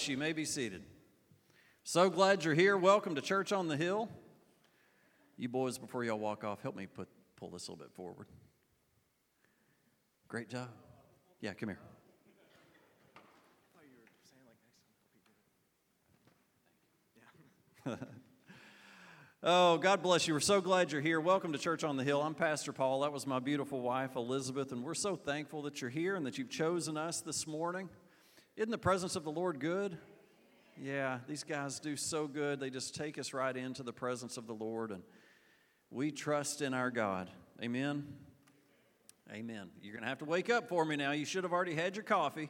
You may be seated. So glad you're here. Welcome to Church on the Hill. You boys, before y'all walk off, help me put, pull this a little bit forward. Great job. Yeah, come here. oh, God bless you. We're so glad you're here. Welcome to Church on the Hill. I'm Pastor Paul. That was my beautiful wife, Elizabeth, and we're so thankful that you're here and that you've chosen us this morning. Isn't the presence of the Lord good? Yeah, these guys do so good. They just take us right into the presence of the Lord, and we trust in our God. Amen. Amen. You're going to have to wake up for me now. You should have already had your coffee.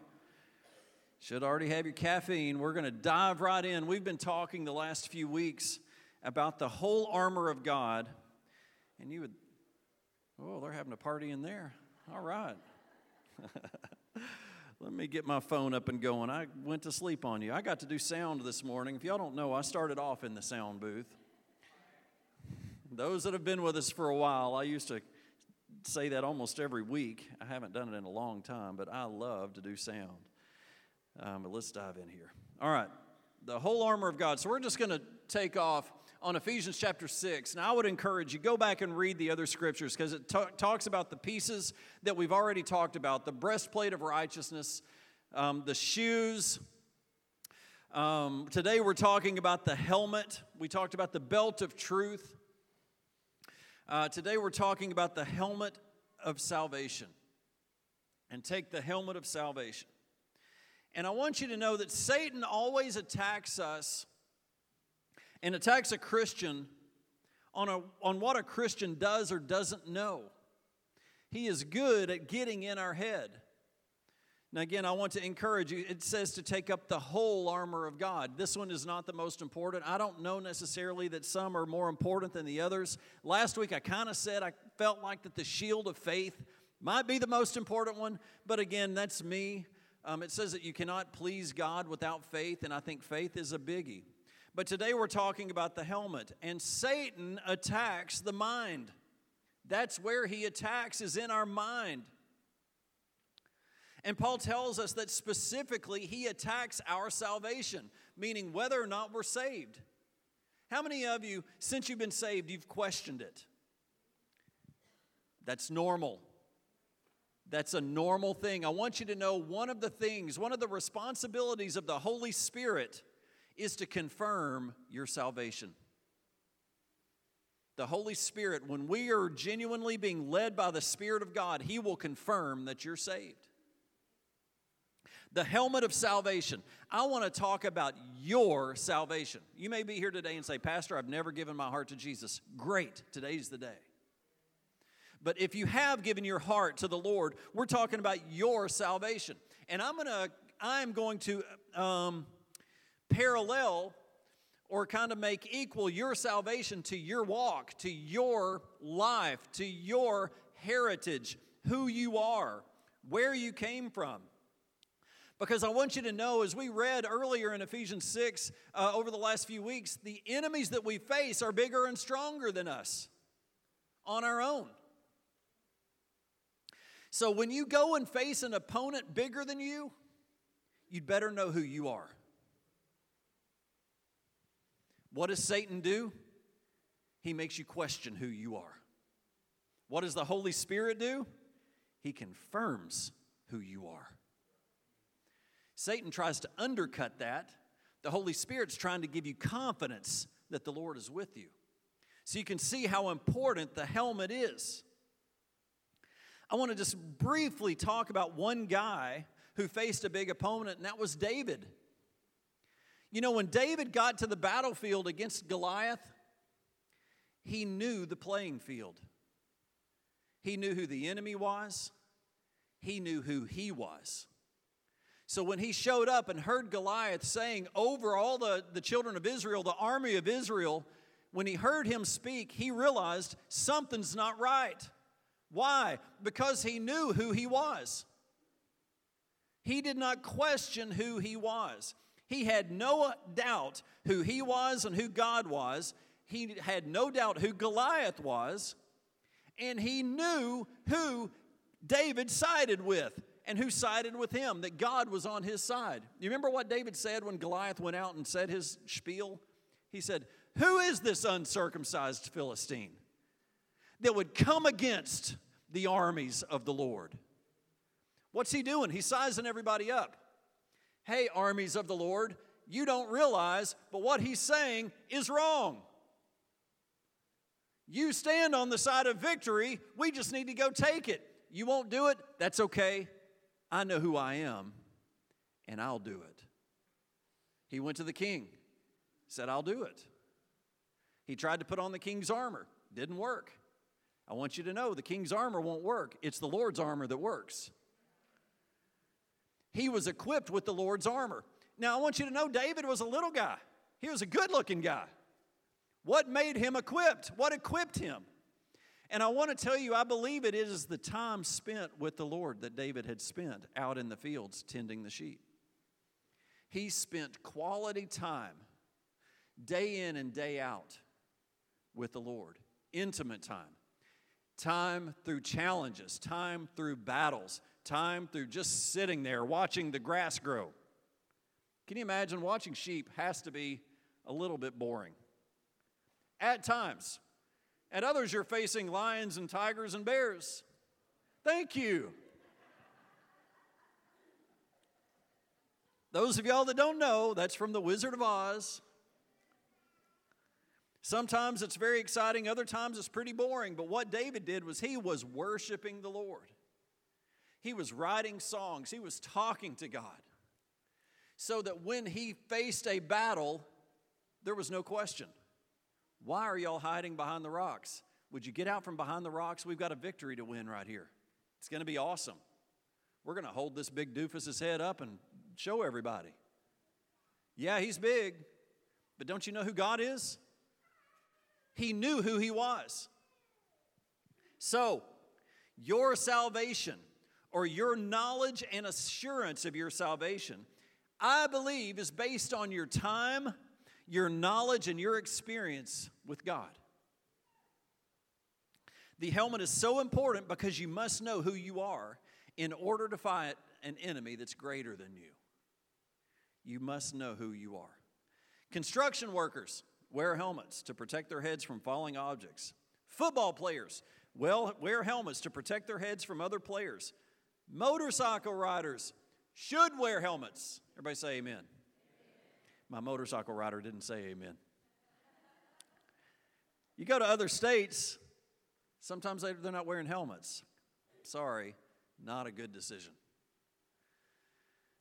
Should already have your caffeine. We're going to dive right in. We've been talking the last few weeks about the whole armor of God. And you would, oh, they're having a party in there. All right. Let me get my phone up and going. I went to sleep on you. I got to do sound this morning. If y'all don't know, I started off in the sound booth. Those that have been with us for a while, I used to say that almost every week. I haven't done it in a long time, but I love to do sound. Um, but let's dive in here. All right, the whole armor of God. So we're just going to take off on Ephesians chapter 6. Now, I would encourage you, go back and read the other scriptures because it t- talks about the pieces that we've already talked about the breastplate of righteousness, um, the shoes. Um, today, we're talking about the helmet. We talked about the belt of truth. Uh, today, we're talking about the helmet of salvation. And take the helmet of salvation. And I want you to know that Satan always attacks us and attacks a Christian on, a, on what a Christian does or doesn't know. He is good at getting in our head. Now, again, I want to encourage you. It says to take up the whole armor of God. This one is not the most important. I don't know necessarily that some are more important than the others. Last week, I kind of said I felt like that the shield of faith might be the most important one, but again, that's me. Um, it says that you cannot please God without faith, and I think faith is a biggie. But today we're talking about the helmet, and Satan attacks the mind. That's where he attacks, is in our mind. And Paul tells us that specifically he attacks our salvation, meaning whether or not we're saved. How many of you, since you've been saved, you've questioned it? That's normal. That's a normal thing. I want you to know one of the things, one of the responsibilities of the Holy Spirit is to confirm your salvation. The Holy Spirit, when we are genuinely being led by the Spirit of God, He will confirm that you're saved. The helmet of salvation. I want to talk about your salvation. You may be here today and say, Pastor, I've never given my heart to Jesus. Great, today's the day. But if you have given your heart to the Lord, we're talking about your salvation. And I'm going to, I'm going to, um, parallel or kind of make equal your salvation to your walk, to your life, to your heritage, who you are, where you came from. Because I want you to know, as we read earlier in Ephesians 6 uh, over the last few weeks, the enemies that we face are bigger and stronger than us on our own. So when you go and face an opponent bigger than you, you'd better know who you are. What does Satan do? He makes you question who you are. What does the Holy Spirit do? He confirms who you are. Satan tries to undercut that. The Holy Spirit's trying to give you confidence that the Lord is with you. So you can see how important the helmet is. I want to just briefly talk about one guy who faced a big opponent, and that was David. You know, when David got to the battlefield against Goliath, he knew the playing field. He knew who the enemy was, he knew who he was. So when he showed up and heard Goliath saying over all the, the children of Israel, the army of Israel, when he heard him speak, he realized something's not right. Why? Because he knew who he was. He did not question who he was. He had no doubt who he was and who God was. He had no doubt who Goliath was. And he knew who David sided with. and who sided with him, that God was on his side. You remember what David said when Goliath went out and said his spiel? He said, Who is this uncircumcised Philistine that would come against the armies of the Lord? What's he doing? He's sizing everybody up. Hey, armies of the Lord, you don't realize, but what he's saying is wrong. You stand on the side of victory. We just need to go take it. You won't do it? That's okay. I know who I am, and I'll do it. He went to the king, said, I'll do it. He tried to put on the king's armor, didn't work. I want you to know the king's armor won't work, it's the Lord's armor that works. He was equipped with the Lord's armor. Now, I want you to know David was a little guy, he was a good looking guy. What made him equipped? What equipped him? And I want to tell you, I believe it is the time spent with the Lord that David had spent out in the fields tending the sheep. He spent quality time, day in and day out, with the Lord, intimate time. Time through challenges, time through battles, time through just sitting there watching the grass grow. Can you imagine watching sheep has to be a little bit boring? At times. At others, you're facing lions and tigers and bears. Thank you. Those of y'all that don't know, that's from The Wizard of Oz. Sometimes it's very exciting, other times it's pretty boring. But what David did was he was worshiping the Lord. He was writing songs, he was talking to God. So that when he faced a battle, there was no question. Why are y'all hiding behind the rocks? Would you get out from behind the rocks? We've got a victory to win right here. It's going to be awesome. We're going to hold this big doofus's head up and show everybody. Yeah, he's big, but don't you know who God is? He knew who he was. So, your salvation or your knowledge and assurance of your salvation, I believe, is based on your time your knowledge and your experience with God. The helmet is so important because you must know who you are in order to fight an enemy that's greater than you. You must know who you are. Construction workers wear helmets to protect their heads from falling objects. Football players well, wear helmets to protect their heads from other players. Motorcycle riders should wear helmets. Everybody say amen. My motorcycle rider didn't say amen. You go to other states, sometimes they're not wearing helmets. Sorry, not a good decision.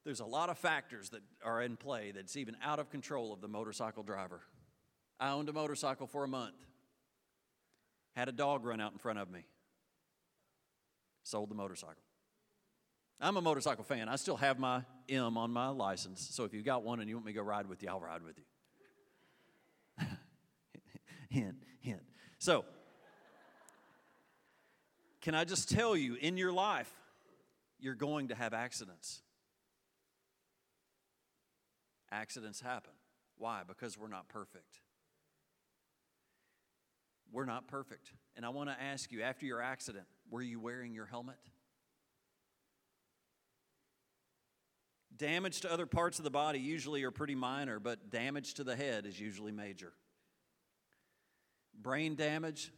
There's a lot of factors that are in play that's even out of control of the motorcycle driver. I owned a motorcycle for a month, had a dog run out in front of me, sold the motorcycle. I'm a motorcycle fan. I still have my M on my license. So if you've got one and you want me to go ride with you, I'll ride with you. hint, hint. So, can I just tell you, in your life, you're going to have accidents. Accidents happen. Why? Because we're not perfect. We're not perfect. And I want to ask you after your accident, were you wearing your helmet? Damage to other parts of the body usually are pretty minor, but damage to the head is usually major. Brain damage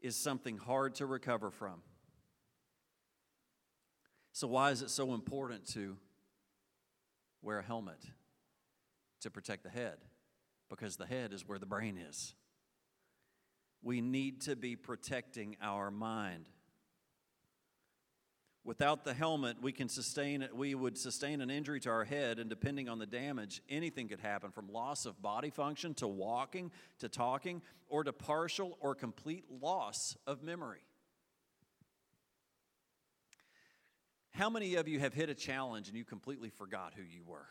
is something hard to recover from. So, why is it so important to wear a helmet? To protect the head, because the head is where the brain is. We need to be protecting our mind. Without the helmet, we can sustain it. we would sustain an injury to our head, and depending on the damage, anything could happen from loss of body function to walking to talking, or to partial or complete loss of memory. How many of you have hit a challenge and you completely forgot who you were?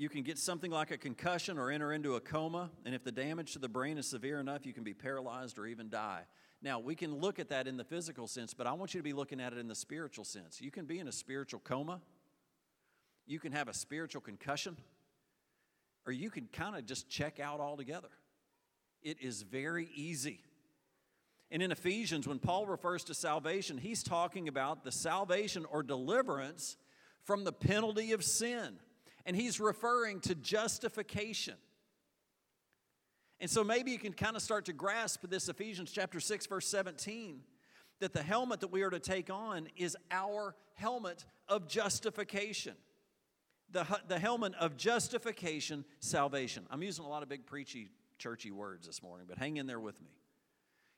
You can get something like a concussion or enter into a coma, and if the damage to the brain is severe enough, you can be paralyzed or even die. Now, we can look at that in the physical sense, but I want you to be looking at it in the spiritual sense. You can be in a spiritual coma, you can have a spiritual concussion, or you can kind of just check out altogether. It is very easy. And in Ephesians, when Paul refers to salvation, he's talking about the salvation or deliverance from the penalty of sin. And he's referring to justification. And so maybe you can kind of start to grasp this Ephesians chapter 6, verse 17, that the helmet that we are to take on is our helmet of justification. The, the helmet of justification, salvation. I'm using a lot of big preachy, churchy words this morning, but hang in there with me.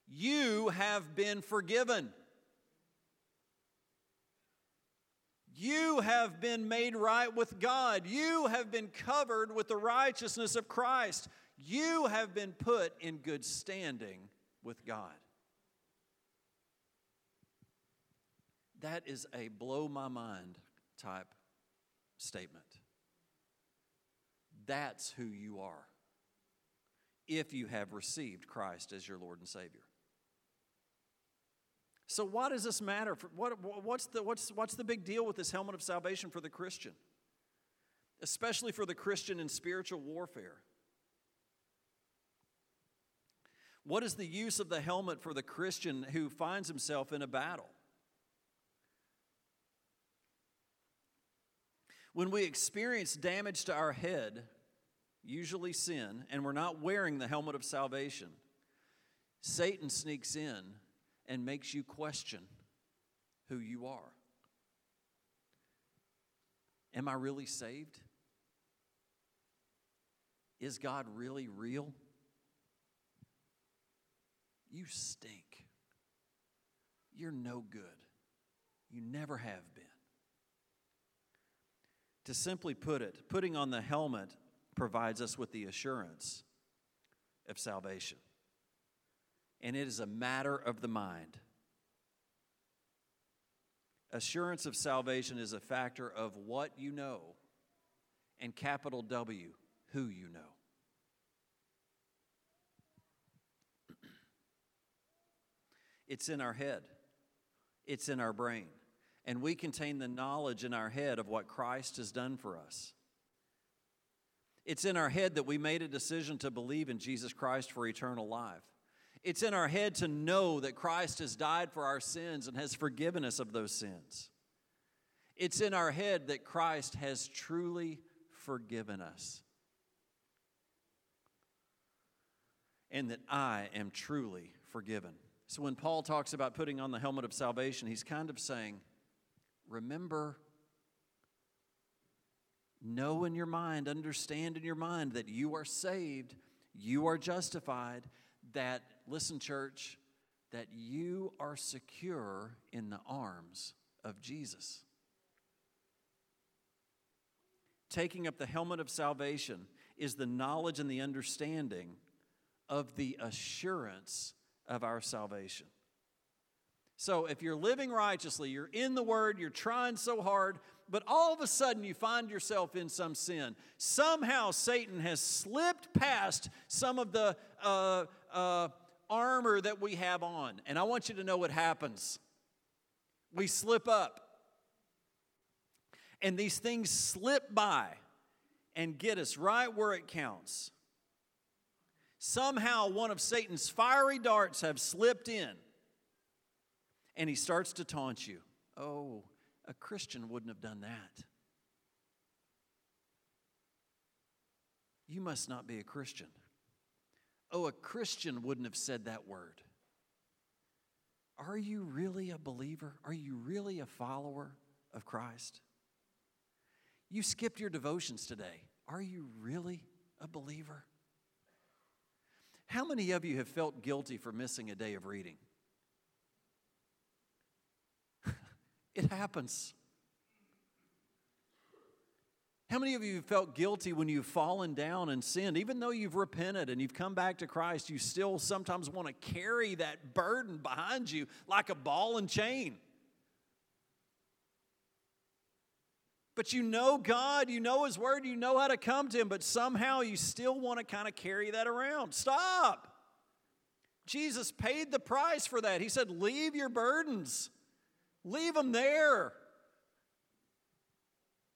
You have been forgiven. You have been made right with God. You have been covered with the righteousness of Christ. You have been put in good standing with God. That is a blow my mind type statement. That's who you are if you have received Christ as your Lord and Savior. So, why does this matter? What, what's, the, what's, what's the big deal with this helmet of salvation for the Christian? Especially for the Christian in spiritual warfare. What is the use of the helmet for the Christian who finds himself in a battle? When we experience damage to our head, usually sin, and we're not wearing the helmet of salvation, Satan sneaks in and makes you question who you are. Am I really saved? Is God really real? You stink. You're no good. You never have been. To simply put it, putting on the helmet provides us with the assurance of salvation. And it is a matter of the mind. Assurance of salvation is a factor of what you know, and capital W, who you know. It's in our head, it's in our brain and we contain the knowledge in our head of what Christ has done for us. It's in our head that we made a decision to believe in Jesus Christ for eternal life. It's in our head to know that Christ has died for our sins and has forgiven us of those sins. It's in our head that Christ has truly forgiven us. And that I am truly forgiven. So when Paul talks about putting on the helmet of salvation, he's kind of saying, remember, know in your mind, understand in your mind that you are saved, you are justified, that, listen, church, that you are secure in the arms of Jesus. Taking up the helmet of salvation is the knowledge and the understanding of the assurance of our salvation. So if you're living righteously, you're in the Word, you're trying so hard, but all of a sudden you find yourself in some sin. Somehow Satan has slipped past some of the uh, uh, armor that we have on. And I want you to know what happens. We slip up. And these things slip by and get us right where it counts. Somehow one of Satan's fiery darts have slipped in and he starts to taunt you. Oh, a Christian wouldn't have done that. You must not be a Christian. Oh, a Christian wouldn't have said that word. Are you really a believer? Are you really a follower of Christ? You skipped your devotions today. Are you really a believer? How many of you have felt guilty for missing a day of reading? It happens. How many of you have felt guilty when you've fallen down and sinned? Even though you've repented and you've come back to Christ, you still sometimes want to carry that burden behind you like a ball and chain. But you know God, you know His Word, you know how to come to Him, but somehow you still want to kind of carry that around. Stop. Jesus paid the price for that. He said, Leave your burdens. Leave them there.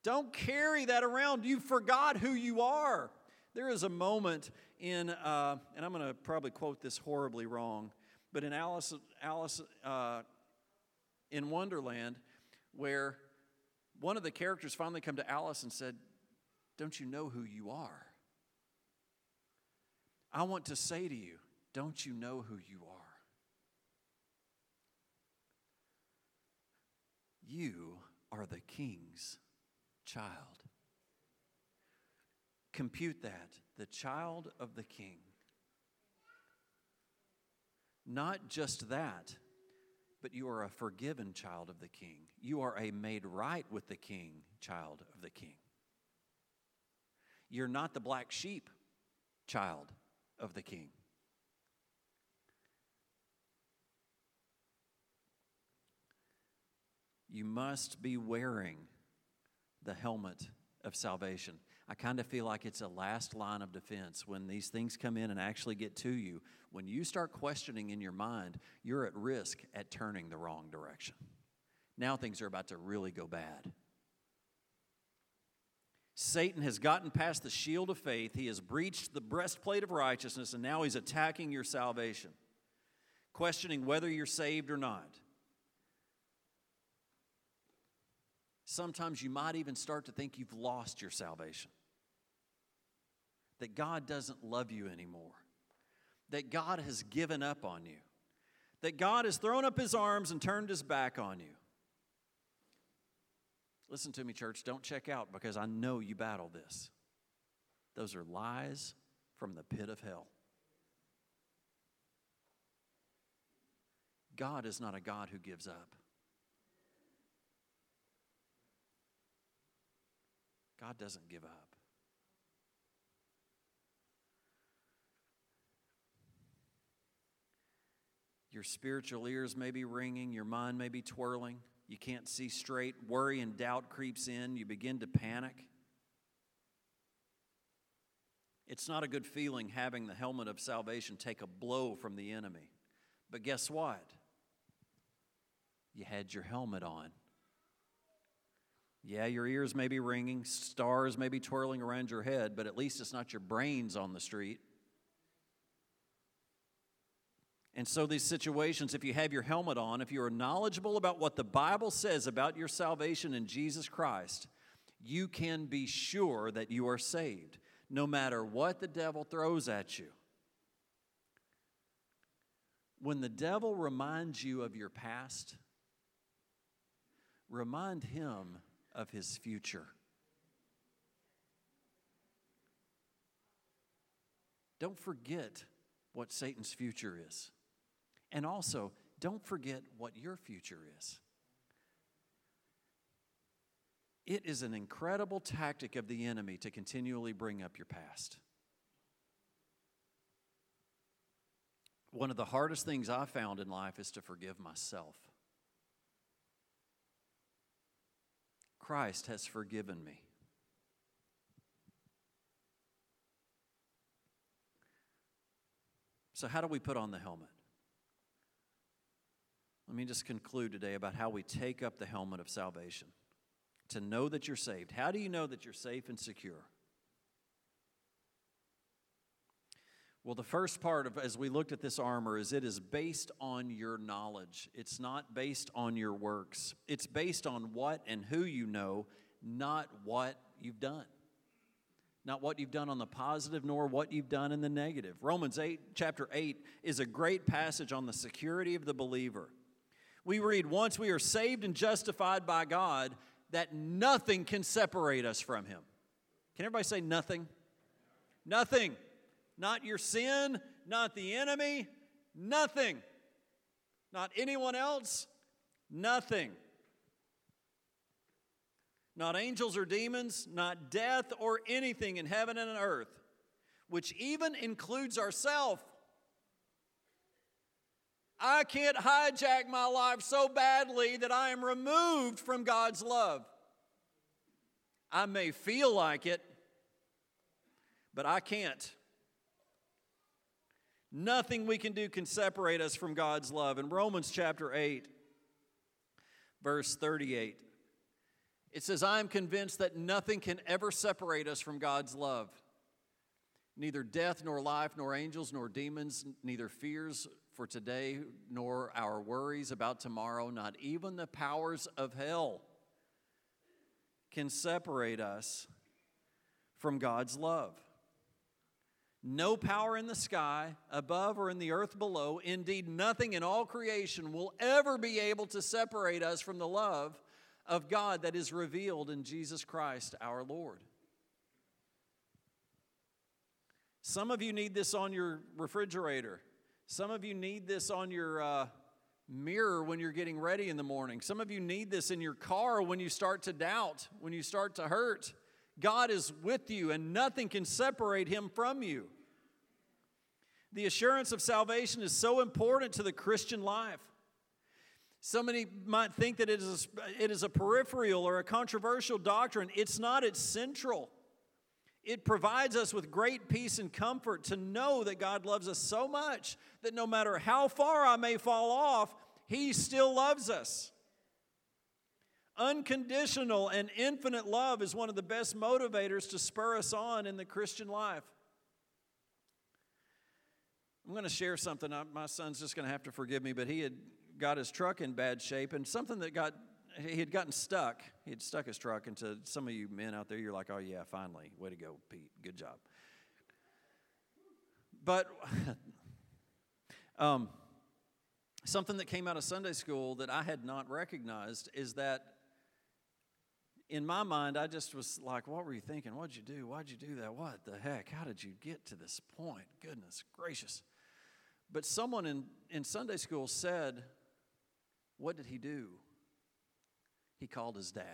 Don't carry that around. You forgot who you are. There is a moment in, uh, and I'm going to probably quote this horribly wrong, but in Alice, Alice uh, in Wonderland, where one of the characters finally come to Alice and said, Don't you know who you are? I want to say to you, don't you know who you are? You are the king's child. Compute that the child of the king. Not just that, but you are a forgiven child of the king. You are a made right with the king child of the king. You're not the black sheep child of the king. You must be wearing the helmet of salvation. I kind of feel like it's a last line of defense when these things come in and actually get to you. When you start questioning in your mind, you're at risk at turning the wrong direction. Now things are about to really go bad. Satan has gotten past the shield of faith, he has breached the breastplate of righteousness, and now he's attacking your salvation, questioning whether you're saved or not. Sometimes you might even start to think you've lost your salvation, that God doesn't love you anymore, that God has given up on you, that God has thrown up his arms and turned his back on you. Listen to me, church. Don't check out because I know you battle this. Those are lies from the pit of hell. God is not a God who gives up. God doesn't give up. Your spiritual ears may be ringing, your mind may be twirling. You can't see straight. Worry and doubt creeps in. You begin to panic. It's not a good feeling having the helmet of salvation take a blow from the enemy. But guess what? You had your helmet on. Yeah, your ears may be ringing, stars may be twirling around your head, but at least it's not your brains on the street. And so, these situations, if you have your helmet on, if you are knowledgeable about what the Bible says about your salvation in Jesus Christ, you can be sure that you are saved, no matter what the devil throws at you. When the devil reminds you of your past, remind him of his future. Don't forget what Satan's future is. And also, don't forget what your future is. It is an incredible tactic of the enemy to continually bring up your past. One of the hardest things I found in life is to forgive myself. Christ has forgiven me. So, how do we put on the helmet? Let me just conclude today about how we take up the helmet of salvation to know that you're saved. How do you know that you're safe and secure? Well, the first part of as we looked at this armor is it is based on your knowledge. It's not based on your works. It's based on what and who you know, not what you've done. Not what you've done on the positive nor what you've done in the negative. Romans 8 chapter 8 is a great passage on the security of the believer we read, Once we are saved and justified by God, that nothing can separate us from Him. Can everybody say nothing? Nothing. Not your sin, not the enemy, nothing. Not anyone else, nothing. Not angels or demons, not death or anything in heaven and on earth, which even includes ourselves I can't hijack my life so badly that I am removed from God's love. I may feel like it, but I can't. Nothing we can do can separate us from God's love. In Romans chapter 8, verse 38, it says, I am convinced that nothing can ever separate us from God's love. Neither death, nor life, nor angels, nor demons, neither fears for today, nor our worries about tomorrow, not even the powers of hell can separate us from God's love. No power in the sky, above, or in the earth below, indeed, nothing in all creation will ever be able to separate us from the love of God that is revealed in Jesus Christ our Lord. Some of you need this on your refrigerator. Some of you need this on your uh, mirror when you're getting ready in the morning. Some of you need this in your car when you start to doubt, when you start to hurt. God is with you, and nothing can separate him from you. The assurance of salvation is so important to the Christian life. Somebody might think that it is, a, it is a peripheral or a controversial doctrine. It's not, it's central. It provides us with great peace and comfort to know that God loves us so much that no matter how far I may fall off, He still loves us. Unconditional and infinite love is one of the best motivators to spur us on in the Christian life. I'm going to share something. My son's just going to have to forgive me, but he had got his truck in bad shape, and something that got he had gotten stuck. He had stuck his truck and into some of you men out there. You're like, oh yeah, finally, way to go, Pete. Good job. But um, something that came out of Sunday school that I had not recognized is that in my mind, I just was like, what were you thinking? What'd you do? Why'd you do that? What the heck? How did you get to this point? Goodness gracious. But someone in, in Sunday school said, What did he do? He called his dad.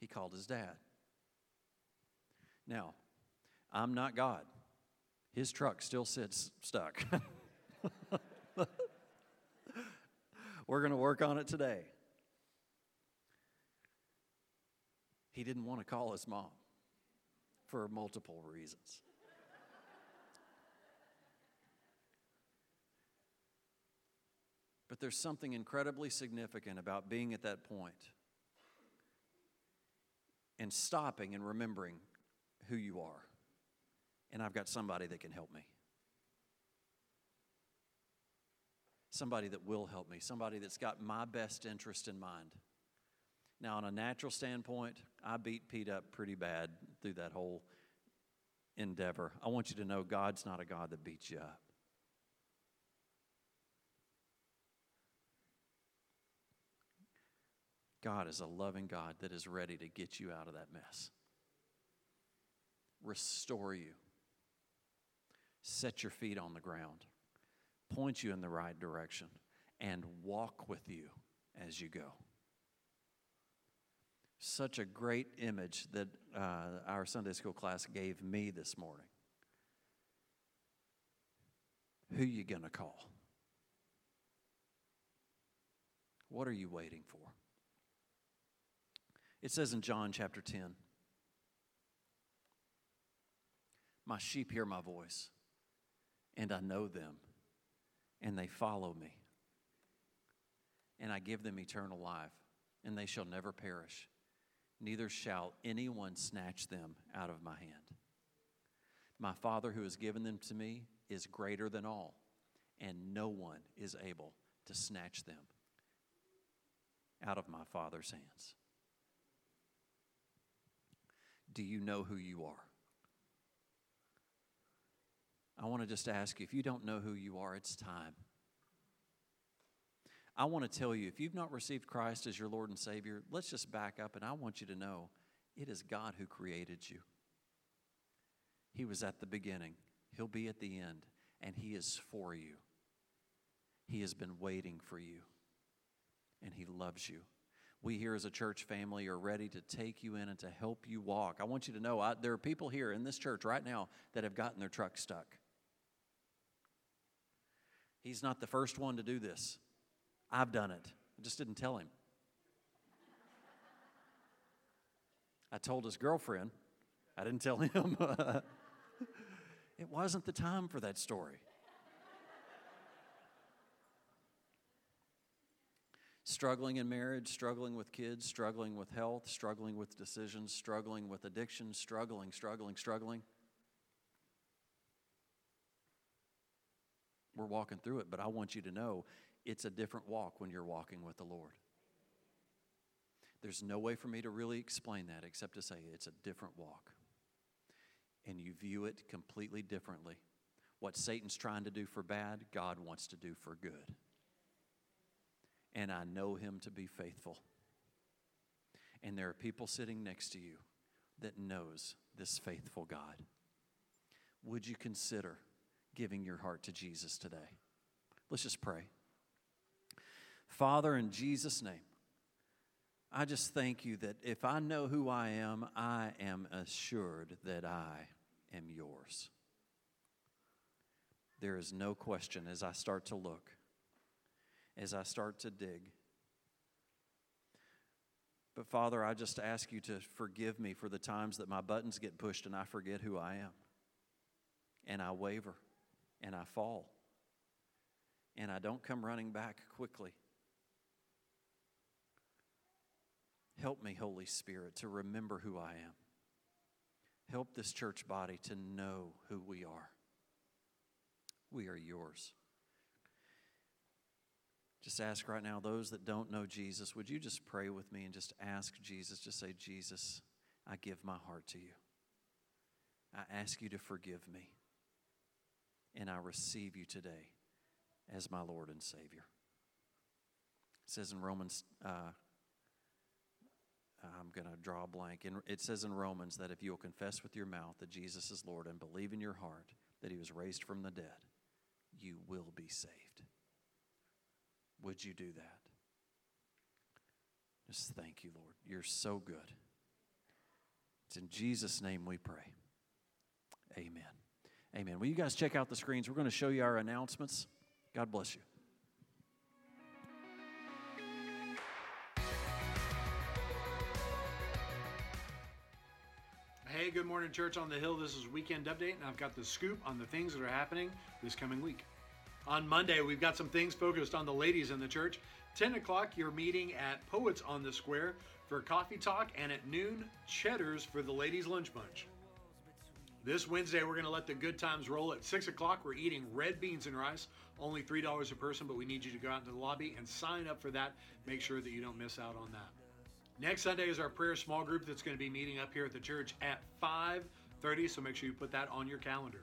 He called his dad. Now, I'm not God. His truck still sits stuck. We're going to work on it today. He didn't want to call his mom for multiple reasons. But there's something incredibly significant about being at that point and stopping and remembering who you are. And I've got somebody that can help me. Somebody that will help me. Somebody that's got my best interest in mind. Now, on a natural standpoint, I beat Pete up pretty bad through that whole endeavor. I want you to know God's not a God that beats you up. God is a loving God that is ready to get you out of that mess, restore you, set your feet on the ground, point you in the right direction, and walk with you as you go. Such a great image that uh, our Sunday school class gave me this morning. Who you going to call? What are you waiting for? It says in John chapter 10 My sheep hear my voice, and I know them, and they follow me. And I give them eternal life, and they shall never perish, neither shall anyone snatch them out of my hand. My Father who has given them to me is greater than all, and no one is able to snatch them out of my Father's hands. Do you know who you are? I want to just ask you if you don't know who you are, it's time. I want to tell you if you've not received Christ as your Lord and Savior, let's just back up and I want you to know it is God who created you. He was at the beginning, He'll be at the end, and He is for you. He has been waiting for you, and He loves you we here as a church family are ready to take you in and to help you walk. I want you to know I, there are people here in this church right now that have gotten their truck stuck. He's not the first one to do this. I've done it. I just didn't tell him. I told his girlfriend. I didn't tell him. it wasn't the time for that story. struggling in marriage, struggling with kids, struggling with health, struggling with decisions, struggling with addiction, struggling, struggling, struggling. We're walking through it, but I want you to know it's a different walk when you're walking with the Lord. There's no way for me to really explain that except to say it's a different walk. And you view it completely differently. What Satan's trying to do for bad, God wants to do for good. And I know him to be faithful. And there are people sitting next to you that knows this faithful God. Would you consider giving your heart to Jesus today? Let's just pray. Father, in Jesus' name, I just thank you that if I know who I am, I am assured that I am yours. There is no question as I start to look, as I start to dig. But Father, I just ask you to forgive me for the times that my buttons get pushed and I forget who I am. And I waver and I fall. And I don't come running back quickly. Help me, Holy Spirit, to remember who I am. Help this church body to know who we are. We are yours. Just ask right now, those that don't know Jesus, would you just pray with me and just ask Jesus, just say, Jesus, I give my heart to you. I ask you to forgive me. And I receive you today as my Lord and Savior. It says in Romans uh, I'm going to draw a blank. And it says in Romans that if you'll confess with your mouth that Jesus is Lord and believe in your heart that he was raised from the dead, you will be saved. Would you do that? Just thank you, Lord. You're so good. It's in Jesus' name we pray. Amen. Amen. Will you guys check out the screens? We're going to show you our announcements. God bless you. Hey, good morning, Church on the Hill. This is Weekend Update, and I've got the scoop on the things that are happening this coming week. On Monday, we've got some things focused on the ladies in the church. 10 o'clock, you're meeting at Poets on the Square for coffee talk, and at noon, Cheddar's for the ladies' lunch bunch. This Wednesday, we're going to let the good times roll. At 6 o'clock, we're eating red beans and rice, only $3 a person, but we need you to go out into the lobby and sign up for that. Make sure that you don't miss out on that. Next Sunday is our prayer small group that's going to be meeting up here at the church at 5:30, so make sure you put that on your calendar.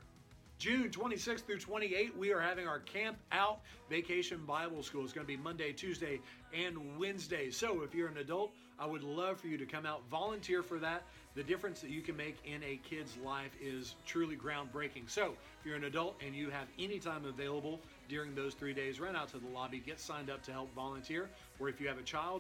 June 26th through 28th, we are having our Camp Out Vacation Bible School. It's going to be Monday, Tuesday, and Wednesday. So if you're an adult, I would love for you to come out, volunteer for that. The difference that you can make in a kid's life is truly groundbreaking. So if you're an adult and you have any time available during those three days, run out to the lobby, get signed up to help volunteer. Or if you have a child,